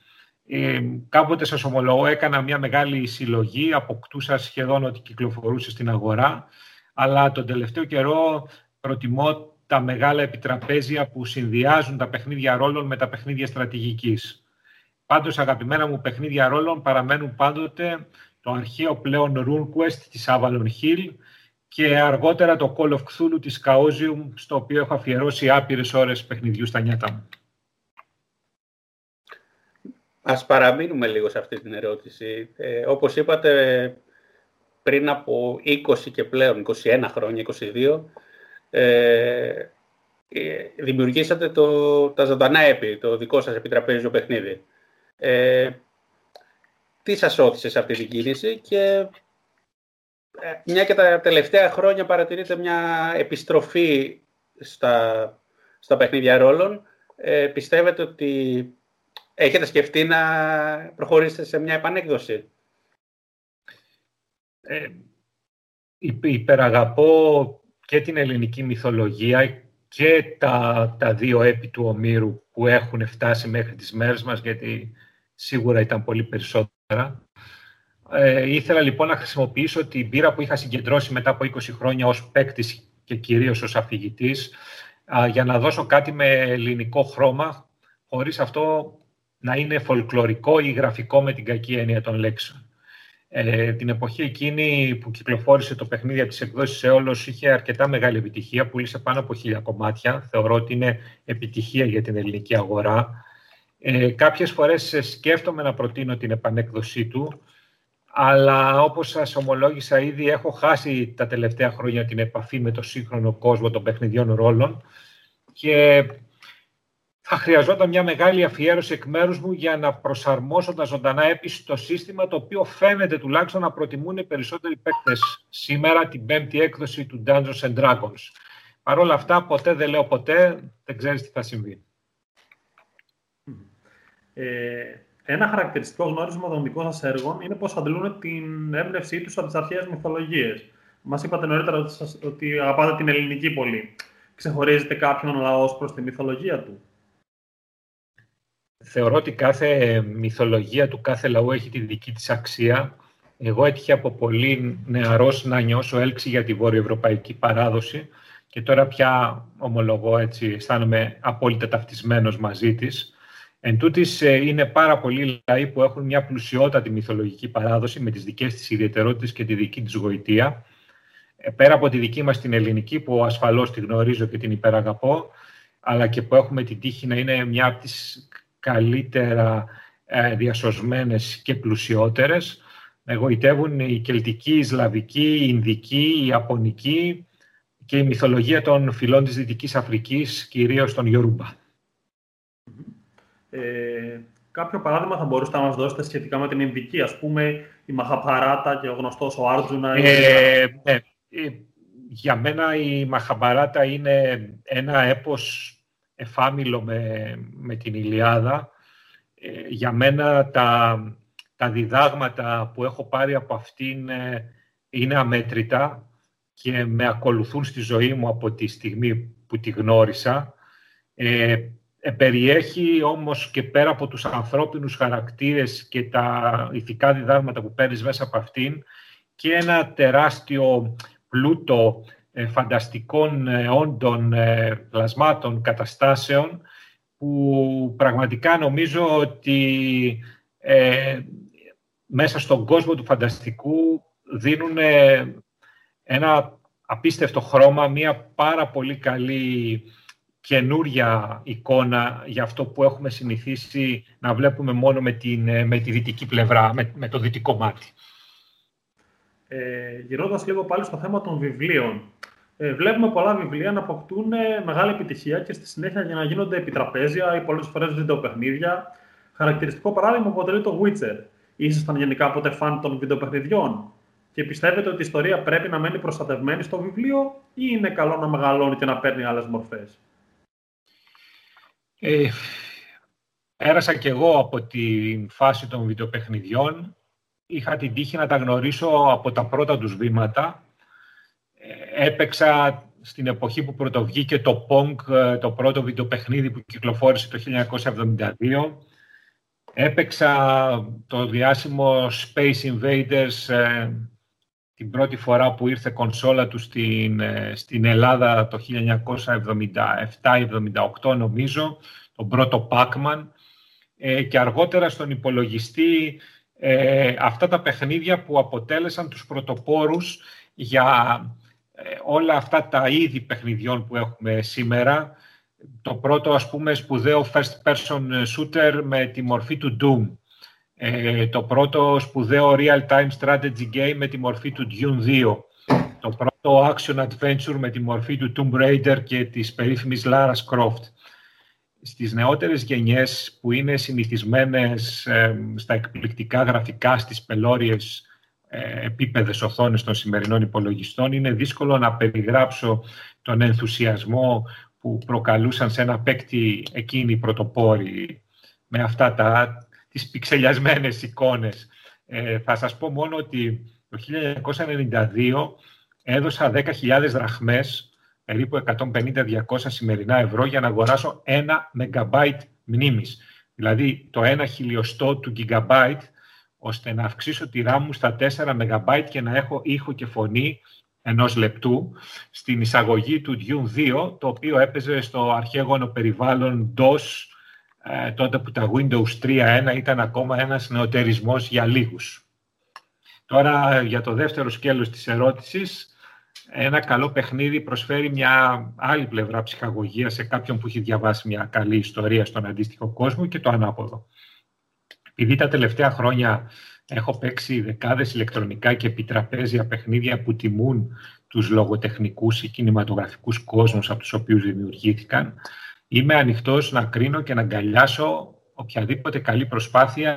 Ε, κάποτε σας ομολογώ έκανα μια μεγάλη συλλογή, αποκτούσα σχεδόν ότι κυκλοφορούσε στην αγορά, αλλά τον τελευταίο καιρό προτιμώ τα μεγάλα επιτραπέζια που συνδυάζουν τα παιχνίδια ρόλων με τα παιχνίδια στρατηγικής. Πάντως αγαπημένα μου παιχνίδια ρόλων παραμένουν πάντοτε το αρχαίο πλέον RuneQuest της Avalon Hill και αργότερα το Call of Cthulhu της Chaosium, στο οποίο έχω αφιερώσει άπειρες ώρες παιχνιδιού στα νιάτα μου. Ας παραμείνουμε λίγο σε αυτή την ερώτηση. Ε, όπως είπατε, πριν από 20 και πλέον, 21 χρόνια, 22, ε, ε, δημιουργήσατε το, τα ζωντανά έπι, το δικό σας επιτραπέζιο παιχνίδι. Ε, τι σας όθησες σε αυτή την κίνηση και ε, μια και τα τελευταία χρόνια παρατηρείτε μια επιστροφή στα, στα παιχνίδια ρόλων. Ε, πιστεύετε ότι Έχετε σκεφτεί να προχωρήσετε σε μια επανέκδοση; Ε, υπεραγαπώ και την ελληνική μυθολογία και τα, τα δύο έπι του Ομήρου που έχουν φτάσει μέχρι τις μέρες μας, γιατί σίγουρα ήταν πολύ περισσότερα. Ε, ήθελα λοιπόν να χρησιμοποιήσω την πείρα που είχα συγκεντρώσει μετά από 20 χρόνια ως παίκτης και κυρίως ως αφηγητής για να δώσω κάτι με ελληνικό χρώμα, χωρίς αυτό να είναι φολκλωρικό ή γραφικό με την κακή έννοια των λέξεων. Ε, την εποχή εκείνη που κυκλοφόρησε το παιχνίδι από τις εκδόσεις Εόλος είχε αρκετά μεγάλη επιτυχία, πούλησε πάνω από χίλια κομμάτια. Θεωρώ ότι είναι επιτυχία για την ελληνική αγορά. Ε, κάποιες φορές σκέφτομαι να προτείνω την επανέκδοσή του, αλλά όπως σας ομολόγησα ήδη έχω χάσει τα τελευταία χρόνια την επαφή με το σύγχρονο κόσμο των παιχνιδιών ρόλων και θα χρειαζόταν μια μεγάλη αφιέρωση εκ μέρους μου για να προσαρμόσω τα ζωντανά έπι στο σύστημα το οποίο φαίνεται τουλάχιστον να προτιμούν οι περισσότεροι παίκτες σήμερα την πέμπτη έκδοση του Dungeons and Dragons. Παρ' όλα αυτά, ποτέ δεν λέω ποτέ, δεν ξέρεις τι θα συμβεί. Ε, ένα χαρακτηριστικό γνώρισμα των δικών σας έργων είναι πώ αντλούν την έμπνευσή τους από τις αρχαίες μυθολογίες. Μας είπατε νωρίτερα ότι, σας, ότι αγαπάτε την ελληνική πολύ. Ξεχωρίζετε κάποιον λαός προς τη μυθολογία του; Θεωρώ ότι κάθε μυθολογία του κάθε λαού έχει τη δική της αξία. Εγώ έτυχε από πολύ νεαρός να νιώσω έλξη για τη βορειοευρωπαϊκή παράδοση και τώρα πια ομολογώ έτσι, αισθάνομαι απόλυτα ταυτισμένος μαζί της. Εν τούτης, ε, είναι πάρα πολλοί λαοί που έχουν μια πλουσιότατη μυθολογική παράδοση με τις δικές της ιδιαιτερότητες και τη δική της γοητεία. Ε, πέρα από τη δική μας την ελληνική, που ασφαλώς τη γνωρίζω και την υπεραγαπώ, αλλά και που έχουμε την τύχη να είναι μια από τις καλύτερα ε, διασωσμένες και πλουσιότερες. Με γοητεύουν η κελτική, η σλαβική, η ινδική, η ιαπωνική και η μυθολογία των φυλών της Δυτικής Αφρικής, κυρίως των Ιωρούμπα. Ε, κάποιο παράδειγμα θα μπορούσατε να μας δώσετε σχετικά με την Ινδική, ας πούμε η Μαχαπαράτα και ο γνωστός ο Άρτζουνα. Ε, ναι, ε, για μένα η Μαχαμπαράτα είναι ένα έπος εφάμιλο με, με την Ηλιάδα. Ε, για μένα τα, τα διδάγματα που έχω πάρει από αυτήν ε, είναι αμέτρητα και με ακολουθούν στη ζωή μου από τη στιγμή που τη γνώρισα. Ε, περιέχει όμως και πέρα από τους ανθρώπινους χαρακτήρες και τα ηθικά διδάγματα που παίρνεις μέσα από αυτήν και ένα τεράστιο πλούτο ε, φανταστικών ε, όντων, ε, πλασμάτων, καταστάσεων που πραγματικά νομίζω ότι μέσα στον κόσμο του φανταστικού δίνουν ένα απίστευτο χρώμα, μια πάρα πολύ καλή καινούρια εικόνα για αυτό που έχουμε συνηθίσει να βλέπουμε μόνο με, την, με τη δυτική πλευρά, με, με το δυτικό μάτι. Ε, γυρνώντας λίγο πάλι στο θέμα των βιβλίων, ε, βλέπουμε πολλά βιβλία να αποκτούν ε, μεγάλη επιτυχία και στη συνέχεια για να γίνονται επιτραπέζια ή πολλές φορές βιντεοπαιχνίδια. Χαρακτηριστικό παράδειγμα αποτελεί το Witcher. Ήσασταν γενικά ποτέ φαν των βιντεοπαιχνιδιών; Και πιστεύετε ότι η ιστορία πρέπει να μένει προστατευμένη στο βιβλίο ή είναι καλό να μεγαλώνει και να παίρνει άλλες μορφές; Ε, έρασα κι εγώ από τη φάση των βιντεοπαιχνιδιών. Είχα την τύχη να τα γνωρίσω από τα πρώτα τους βήματα έπαιξα στην εποχή που πρωτοβγήκε το Pong, ε, το πρώτο βιντεοπαιχνίδι που κυκλοφόρησε το 1972. Έπαιξα το διάσημο Space Invaders ε, την πρώτη φορά που ήρθε κονσόλα του στην, ε, στην Ελλάδα το 1977-78 νομίζω, τον πρώτο Pac-Man και αργότερα στον υπολογιστή αυτά τα παιχνίδια που αποτέλεσαν τους πρωτοπόρους για ε, όλα αυτά τα είδη παιχνιδιών που έχουμε σήμερα. Το πρώτο, ας πούμε, σπουδαίο first person shooter με τη μορφή του Doom. Ε, το πρώτο σπουδαίο real-time strategy game με τη μορφή του Dune 2. Το πρώτο action adventure με τη μορφή του Tomb Raider και της περίφημης Lara Croft. Στις νεότερες γενιές που είναι συνηθισμένες ε, στα εκπληκτικά γραφικά, στις πελώριες ε, επίπεδες οθόνες των σημερινών υπολογιστών. Είναι δύσκολο να περιγράψω τον ενθουσιασμό που προκαλούσαν σε ένα παίκτη εκείνοι οι πρωτοπόροι με αυτά τα, τις πιξελιασμένες εικόνες. Ε, θα σας πω μόνο ότι το 1992 έδωσα 10.000 δραχμές, περίπου 150-200 σημερινά ευρώ, για να αγοράσω ένα megabyte μνήμης. δηλαδή το ένα χιλιοστό του gigabyte, ώστε να αυξήσω τη RAM μου στα 4 MB και να έχω ήχο και φωνή ενός λεπτού στην εισαγωγή του Dune 2, το οποίο έπαιζε στο αρχαίγωνο περιβάλλον DOS, ε, τότε που τα Windows 3.1 ήταν ακόμα ένας νεοτερισμός για λίγους. Τώρα για το δεύτερο σκέλος της ερώτησης, ένα καλό παιχνίδι προσφέρει μια άλλη πλευρά ψυχαγωγίας σε κάποιον που έχει διαβάσει μια καλή ιστορία στον αντίστοιχο κόσμο και το ανάποδο. Επειδή τα τελευταία χρόνια έχω παίξει δεκάδες ηλεκτρονικά και επιτραπέζια παιχνίδια που τιμούν τους λογοτεχνικούς ή κινηματογραφικούς κόσμους από τους οποίους δημιουργήθηκαν, είμαι ανοιχτός να κρίνω και να αγκαλιάσω οποιαδήποτε καλή προσπάθεια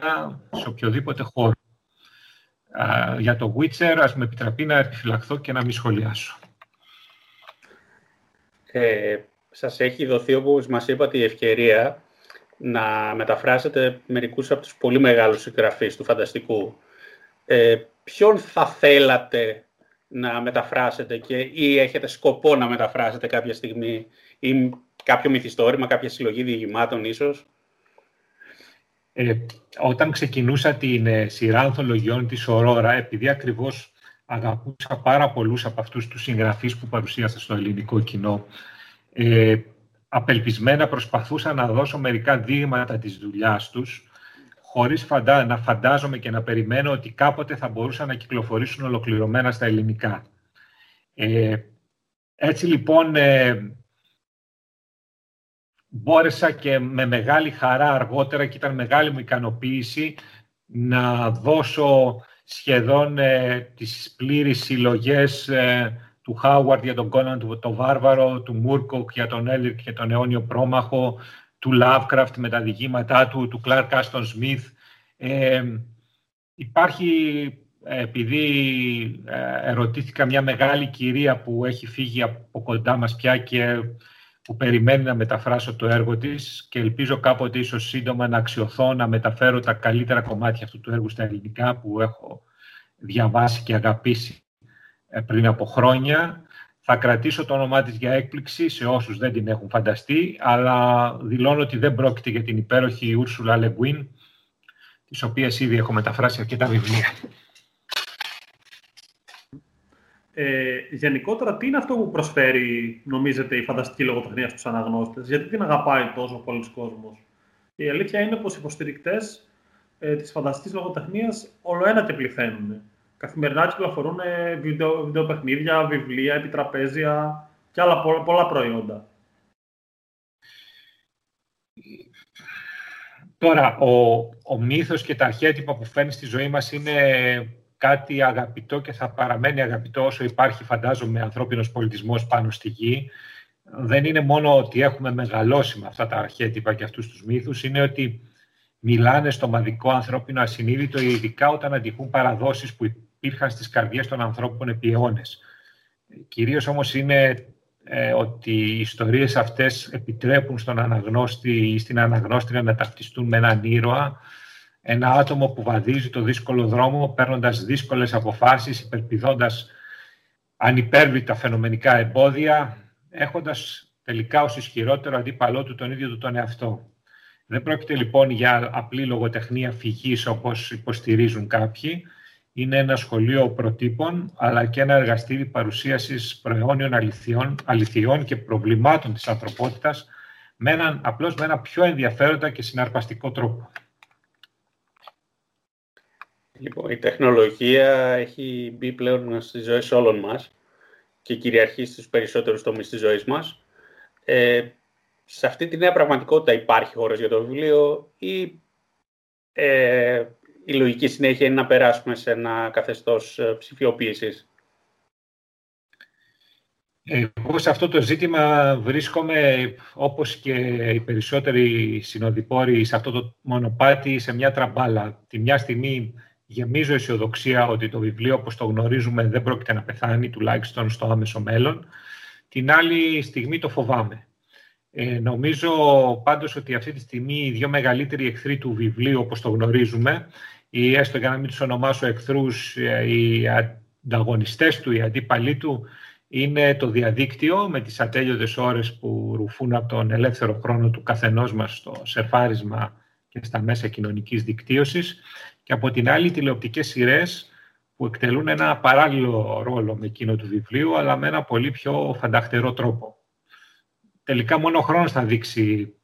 σε οποιοδήποτε χώρο για το Witcher, ας με επιτραπεί να επιφυλαχθώ και να μην σχολιάσω. Ε, σας έχει δοθεί, όπως μας είπατε, η ευκαιρία να μεταφράσετε μερικούς από τους πολύ μεγάλους συγγραφείς του φανταστικού. Ε, ποιον θα θέλατε να μεταφράσετε και, ή έχετε σκοπό να μεταφράσετε κάποια στιγμή ή κάποιο μυθιστόρημα, κάποια συλλογή διηγημάτων ίσως. Ε, όταν ξεκινούσα την ε, σειρά ανθολογιών της Ορόρα, επειδή ακριβώς αγαπούσα πάρα πολλούς από αυτούς τους συγγραφείς που παρουσίασα στο ελληνικό κοινό, ε, απελπισμένα προσπαθούσα να δώσω μερικά δείγματα της δουλειάς τους, χωρίς φαντά, να φαντάζομαι και να περιμένω ότι κάποτε θα μπορούσαν να κυκλοφορήσουν ολοκληρωμένα στα ελληνικά. Ε, έτσι λοιπόν, ε, μπόρεσα και με μεγάλη χαρά αργότερα και ήταν μεγάλη μου ικανοποίηση να δώσω σχεδόν ε, τις πλήρεις συλλογές ε, του Χάουαρντ για τον Κόναν του το Βάρβαρο, του Μούρκοκ για τον Έλρικ και τον αιώνιο πρόμαχο, του Λάβκραφτ με τα διηγήματά του, του Κλάρκ Άστον Σμιθ. Ε, υπάρχει, επειδή ε, ερωτήθηκα μια μεγάλη κυρία που έχει φύγει από κοντά μας πια και που περιμένει να μεταφράσω το έργο της και ελπίζω κάποτε ίσως σύντομα να αξιωθώ να μεταφέρω τα καλύτερα κομμάτια αυτού του έργου στα ελληνικά που έχω διαβάσει και αγαπήσει ε, πριν από χρόνια. Θα κρατήσω το όνομά της για έκπληξη σε όσους δεν την έχουν φανταστεί, αλλά δηλώνω ότι δεν πρόκειται για την υπέροχη Ούρσουλα Λεγκουίν, της οποίας ήδη έχω μεταφράσει αρκετά βιβλία. Ε, γενικότερα, τι είναι αυτό που προσφέρει, νομίζετε, η φανταστική λογοτεχνία στους αναγνώστες, γιατί την αγαπάει τόσο πολλοί κόσμος; Η αλήθεια είναι πως οι υποστηρικτές ε, της φανταστικής λογοτεχνίας όλο ένα και πληθαίνουν. Καθημερινά κυκλοφορούν βίντεο, βιντεοπαιχνίδια, βιβλία, επιτραπέζια και άλλα πολλά, πολλά προϊόντα. Τώρα, ο, ο μύθος και τα αρχέτυπα που φέρνει στη ζωή μας είναι κάτι αγαπητό και θα παραμένει αγαπητό όσο υπάρχει, φαντάζομαι, ανθρώπινος πολιτισμός πάνω στη γη. Δεν είναι μόνο ότι έχουμε μεγαλώσει με αυτά τα αρχέτυπα και αυτούς τους μύθους, είναι ότι μιλάνε στο μαδικό ανθρώπινο ασυνείδητο, ειδικά όταν αντιχούν παραδόσεις που υπήρχαν στις καρδιές των ανθρώπων επί αιώνες. Κυρίως όμως είναι ε, ότι οι ιστορίες αυτές επιτρέπουν στον αναγνώστη ή στην αναγνώστρια να ταυτιστούν με έναν ήρωα, ένα άτομο που βαδίζει το δύσκολο δρόμο, παίρνοντας δύσκολες αποφάσεις, υπερπηδώντας ανυπέρβλητα φαινομενικά εμπόδια, έχοντας τελικά ως ισχυρότερο αντίπαλό του τον ίδιο του τον εαυτό. Δεν πρόκειται λοιπόν για απλή λογοτεχνία φυγής όπως υποστηρίζουν κάποιοι, είναι ένα σχολείο προτύπων, αλλά και ένα εργαστήρι παρουσίασης προαιώνιων αληθιών, αληθιών και προβλημάτων της ανθρωπότητας, με έναν, απλώς με ένα πιο ενδιαφέροντα και συναρπαστικό τρόπο. Λοιπόν, η τεχνολογία έχει μπει πλέον στις ζωές όλων μας και κυριαρχεί στους περισσότερους τομείς της ζωής μας. Ε, σε αυτή τη νέα πραγματικότητα υπάρχει χώρος για το βιβλίο ή ε, η λογική συνέχεια είναι να περάσουμε σε ένα καθεστώς ε, ψηφιοποίησης; Εγώ σε αυτό το ζήτημα βρίσκομαι, όπως και οι περισσότεροι συνοδοιπόροι σε αυτό το μονοπάτι, σε μια τραμπάλα. Τη μια στιγμή γεμίζω αισιοδοξία ότι το βιβλίο, όπως το γνωρίζουμε, δεν πρόκειται να πεθάνει, τουλάχιστον στο άμεσο μέλλον. Την άλλη στιγμή το φοβάμαι. Ε, νομίζω πάντως ότι αυτή τη στιγμή οι δύο μεγαλύτεροι εχθροί του βιβλίου, όπως το γνωρίζουμε, ή έστω για να μην τους ονομάσω εχθρούς, ε, οι ανταγωνιστές του, οι αντίπαλοι του, είναι το διαδίκτυο με τις ατέλειωτες ώρες που ρουφούν από τον ελεύθερο χρόνο του καθενός μας στο σερφάρισμα και στα μέσα κοινωνικής δικτύωσης και από την άλλη τηλεοπτικές σειρές που εκτελούν ένα παράλληλο ρόλο με εκείνο του βιβλίου, αλλά με ένα πολύ πιο φανταχτερό τρόπο. Τελικά μόνο ο χρόνος θα δείξει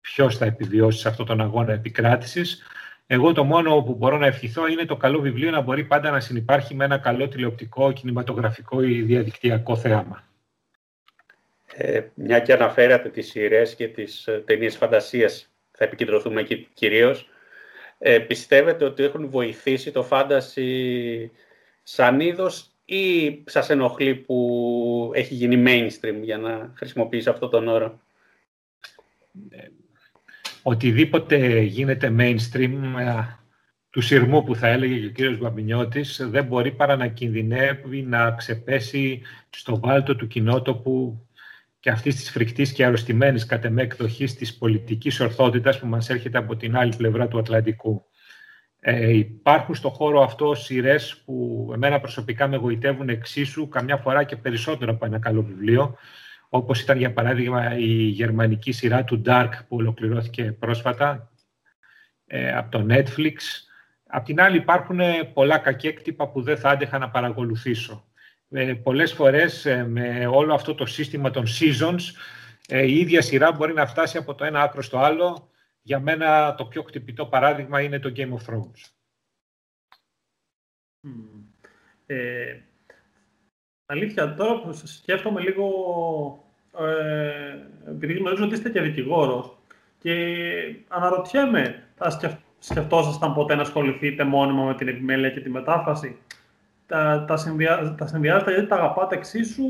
ποιος θα επιβιώσει σε αυτόν τον αγώνα επικράτησης. Εγώ το μόνο που μπορώ να ευχηθώ είναι το καλό βιβλίο να μπορεί πάντα να συνεπάρχει με ένα καλό τηλεοπτικό, κινηματογραφικό ή διαδικτυακό θέαμα. Ε, μια και αναφέρατε τις σειρές και τις ε, ταινίες φαντασίας, θα επικεντρωθούμε εκεί κυρίως. Ε, πιστεύετε ότι έχουν βοηθήσει το φάνταση σαν είδος ή σας ενοχλεί που έχει γίνει mainstream για να χρησιμοποιήσει αυτό τον όρο; Ε, οτιδήποτε γίνεται mainstream ε, του σειρμού που θα έλεγε και ο κύριος Μπαμπινιώτης δεν μπορεί παρά να κινδυνεύει να ξεπέσει στο βάλτο του κοινότοπου και αυτής της φρικτής και αρρωστημένης κατ' εμέ εκδοχής της πολιτικής ορθότητας που μας έρχεται από την άλλη πλευρά του Ατλαντικού. Ε, υπάρχουν στο χώρο αυτό σειρές που εμένα προσωπικά με γοητεύουν εξίσου, καμιά φορά και περισσότερο από ένα καλό βιβλίο, όπως ήταν για παράδειγμα η γερμανική σειρά του Dark που ολοκληρώθηκε πρόσφατα ε, από το Netflix. Απ' την άλλη υπάρχουν πολλά κακέκτυπα που δεν θα άντεχα να παρακολουθήσω. Ε, πολλές φορές ε, με όλο αυτό το σύστημα των seasons ε, η ίδια σειρά μπορεί να φτάσει από το ένα άκρο στο άλλο. Για μένα το πιο χτυπητό παράδειγμα είναι το Game of Thrones. Ε, αλήθεια, τώρα που σκέφτομαι λίγο, ε, επειδή γνωρίζω ότι είστε και δικηγόρος και αναρωτιέμαι, θα σκεφτόσασταν ποτέ να ασχοληθείτε μόνιμα με την επιμέλεια και τη μετάφραση; Τα, τα, συνδυα, τα συνδυάζετε γιατί τα αγαπάτε εξίσου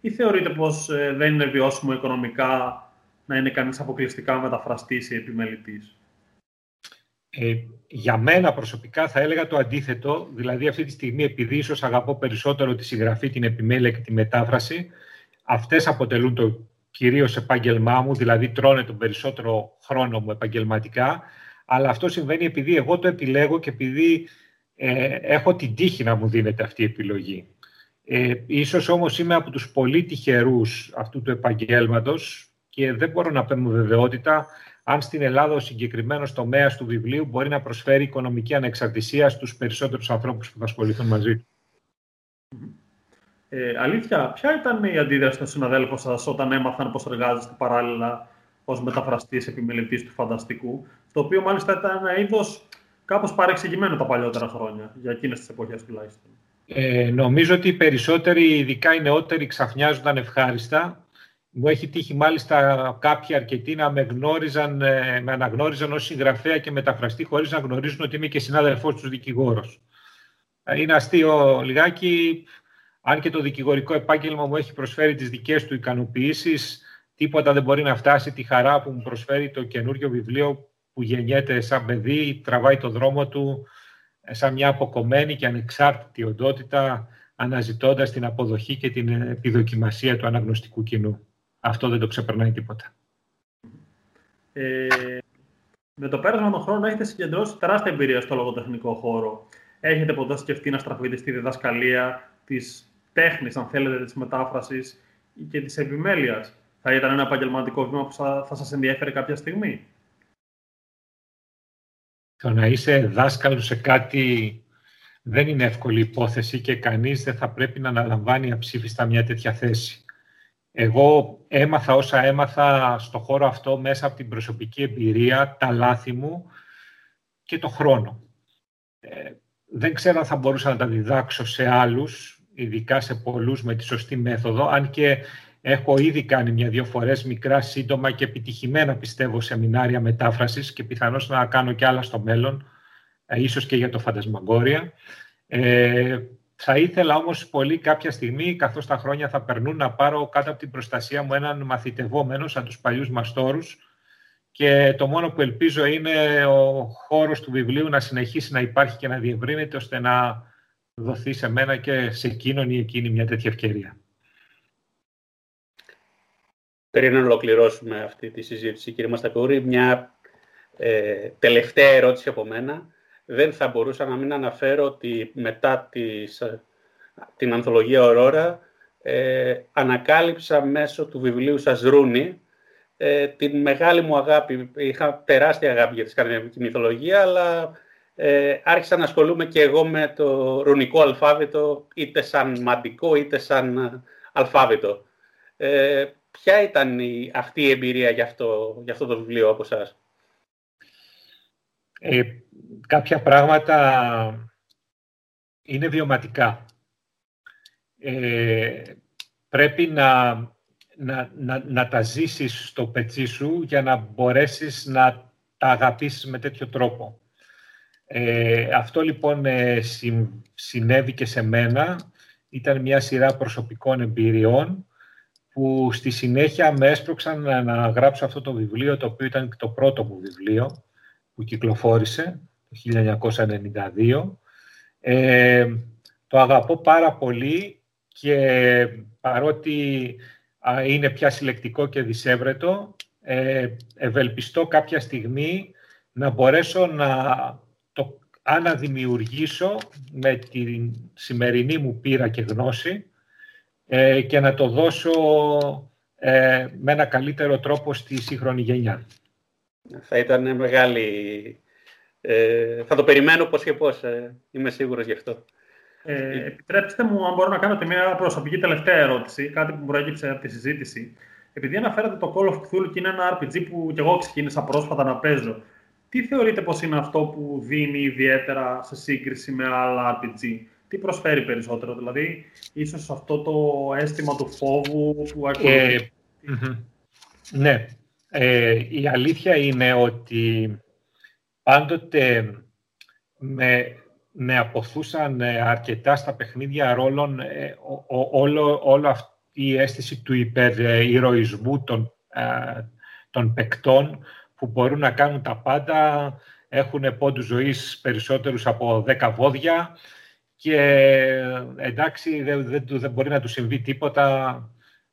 ή θεωρείτε πως ε, δεν είναι βιώσιμο οικονομικά να είναι κανείς αποκλειστικά μεταφραστής ή επιμελητής; Ε, για μένα προσωπικά θα έλεγα το αντίθετο, δηλαδή αυτή τη στιγμή επειδή ίσως αγαπώ περισσότερο τη συγγραφή, την επιμέλεια και τη μετάφραση, αυτές αποτελούν το κυρίως επάγγελμά μου, δηλαδή τρώνε τον περισσότερο χρόνο μου επαγγελματικά, αλλά αυτό συμβαίνει επειδή εγώ το επιλέγω και επειδή ε, έχω την τύχη να μου δίνεται αυτή η επιλογή. Ε, ίσως όμως είμαι από τους πολύ τυχερούς αυτού του επαγγέλματος και δεν μπορώ να παίρνω βεβαιότητα αν στην Ελλάδα ο συγκεκριμένος τομέας του βιβλίου μπορεί να προσφέρει οικονομική ανεξαρτησία στους περισσότερους ανθρώπους που θα ασχοληθούν μαζί του. Ε, αλήθεια, ποια ήταν η αντίδραση των συναδέλφων σας όταν έμαθαν πώς εργάζεστε παράλληλα ως μεταφραστής επιμελητής του φανταστικού, το οποίο μάλιστα ήταν ένα είδος κάπως παρεξηγημένο τα παλιότερα χρόνια, για εκείνες τις εποχές τουλάχιστον. Ε, νομίζω ότι οι περισσότεροι, ειδικά οι νεότεροι, ξαφνιάζονταν ευχάριστα. Μου έχει τύχει μάλιστα κάποιοι αρκετοί να με, γνώριζαν, ε, με αναγνώριζαν ως συγγραφέα και μεταφραστή χωρίς να γνωρίζουν ότι είμαι και συνάδελφός τους δικηγόρος. Ε, είναι αστείο λιγάκι, αν και το δικηγορικό επάγγελμα μου έχει προσφέρει τις δικές του ικανοποιήσεις, τίποτα δεν μπορεί να φτάσει τη χαρά που μου προσφέρει το καινούριο βιβλίο που γεννιέται σαν παιδί, τραβάει το δρόμο του ε, σαν μια αποκομμένη και ανεξάρτητη οντότητα, αναζητώντας την αποδοχή και την επιδοκιμασία του αναγνωστικού κοινού. Αυτό δεν το ξεπερνάει τίποτα. Ε, με το πέρασμα των χρόνων έχετε συγκεντρώσει τεράστια εμπειρία στο λογοτεχνικό χώρο. Έχετε ποτέ σκεφτεί να στραφείτε στη διδασκαλία της τέχνης, αν θέλετε, της μετάφρασης και της επιμέλειας; Θα ήταν ένα επαγγελματικό βήμα που θα, θα σας ενδιαφέρει κάποια στιγμή; Το να είσαι δάσκαλος σε κάτι δεν είναι εύκολη υπόθεση και κανείς δεν θα πρέπει να αναλαμβάνει αψήφιστα μια τέτοια θέση. Εγώ έμαθα όσα έμαθα στο χώρο αυτό μέσα από την προσωπική εμπειρία, τα λάθη μου και το χρόνο. Ε, δεν ξέρω αν θα μπορούσα να τα διδάξω σε άλλους, ειδικά σε πολλούς με τη σωστή μέθοδο, αν και Έχω ήδη κάνει μια-δύο φορές μικρά, σύντομα και επιτυχημένα, πιστεύω, σεμινάρια μετάφρασης και πιθανώς να κάνω και άλλα στο μέλλον, ε, ίσως και για το Φαντασμαγκόρια. Ε, θα ήθελα όμως πολύ κάποια στιγμή, καθώς τα χρόνια θα περνούν, να πάρω κάτω από την προστασία μου έναν μαθητευόμενο, σαν τους παλιούς μαστόρους, και το μόνο που ελπίζω είναι ο χώρος του βιβλίου να συνεχίσει να υπάρχει και να διευρύνεται, ώστε να δοθεί σε μένα και σε εκείνον ή εκείνη μια τέτοια ευκαιρία. Πριν να ολοκληρώσουμε αυτή τη συζήτηση, κύριε Μαστακούρη, μια ε, τελευταία ερώτηση από μένα. Δεν θα μπορούσα να μην αναφέρω ότι μετά της, την ανθολογία Ορόρα ε, ανακάλυψα μέσω του βιβλίου σας Ρούνι ε, την μεγάλη μου αγάπη. Είχα τεράστια αγάπη για τη σκανδιναβική μυθολογία, αλλά ε, άρχισα να ασχολούμαι και εγώ με το ρουνικό αλφάβητο, είτε σαν μαντικό, είτε σαν ε, αλφάβητο. Ε, ποια ήταν η, αυτή η εμπειρία για αυτό, για αυτό το βιβλίο από εσάς; Ε, κάποια πράγματα είναι βιωματικά. Ε, πρέπει να, να, να, να τα ζήσεις στο πετσί σου για να μπορέσεις να τα αγαπήσεις με τέτοιο τρόπο. Ε, αυτό λοιπόν ε, συνέβη και σε μένα. Ήταν μια σειρά προσωπικών εμπειριών που στη συνέχεια με έσπρωξαν να γράψω αυτό το βιβλίο, το οποίο ήταν το πρώτο μου βιβλίο που κυκλοφόρησε το 1992. Ε, το αγαπώ πάρα πολύ και παρότι είναι πια συλλεκτικό και δισεύρετο, ε, ευελπιστώ κάποια στιγμή να μπορέσω να το αναδημιουργήσω με τη σημερινή μου πείρα και γνώση ε, και να το δώσω ε, με ένα καλύτερο τρόπο στη σύγχρονη γενιά. Θα ήταν μεγάλη... Ε, θα το περιμένω πώς και πώς. Ε, είμαι σίγουρος γι' αυτό. Ε, επιτρέψτε μου, αν μπορώ να κάνω και μια προσωπική τελευταία ερώτηση, κάτι που προέκυψε από τη συζήτηση. Επειδή αναφέρατε το Call of Cthulhu και είναι ένα RPG που κι εγώ ξεκίνησα πρόσφατα να παίζω, τι θεωρείτε πως είναι αυτό που δίνει ιδιαίτερα σε σύγκριση με άλλα RPG; Τι προσφέρει περισσότερο, δηλαδή, ίσως αυτό το αίσθημα του φόβου που ε, Ναι. Ε, η αλήθεια είναι ότι πάντοτε με, με αποθούσαν αρκετά στα παιχνίδια ρόλων ε, όλο, όλο αυτή η αίσθηση του υπερηρωισμού των, των παικτών που μπορούν να κάνουν τα πάντα, έχουν πόντους ζωής περισσότερους από 10 βόδια και εντάξει δεν, δεν, μπορεί να του συμβεί τίποτα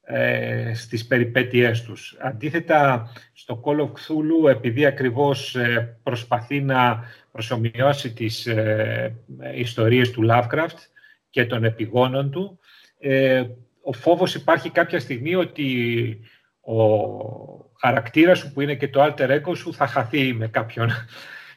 ε, στις περιπέτειές τους. Αντίθετα, στο Call of Cthulhu, επειδή ακριβώς ε, προσπαθεί να προσωμιώσει τις ε, ιστορίες του Lovecraft και των επιγόνων του, ε, ο φόβος υπάρχει κάποια στιγμή ότι ο χαρακτήρας σου που είναι και το alter ego σου θα χαθεί με κάποιον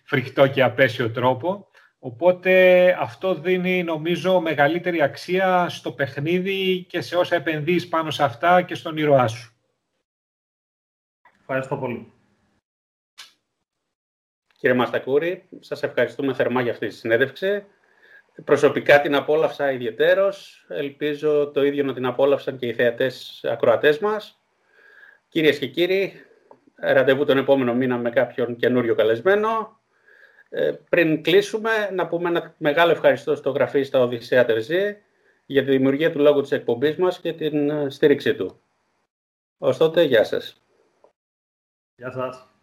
φρικτό και απέσιο τρόπο. Οπότε αυτό δίνει νομίζω μεγαλύτερη αξία στο παιχνίδι και σε όσα επενδύεις πάνω σε αυτά και στον ήρωά σου. Ευχαριστώ πολύ. Κύριε Μαστακούρη, σας ευχαριστούμε θερμά για αυτή τη συνέντευξη. Προσωπικά την απόλαυσα ιδιαιτέρως. Ελπίζω το ίδιο να την απόλαυσαν και οι θεατές ακροατές μας. Κυρίες και κύριοι, ραντεβού τον επόμενο μήνα με κάποιον καινούριο καλεσμένο. Ε, πριν κλείσουμε, να πούμε ένα μεγάλο ευχαριστώ στο γραφίστα Οδυσσέα Τερζή για τη δημιουργία του λόγου της εκπομπής μας και την ε, στήριξή του. Ως τότε, γεια σας. Γεια σας.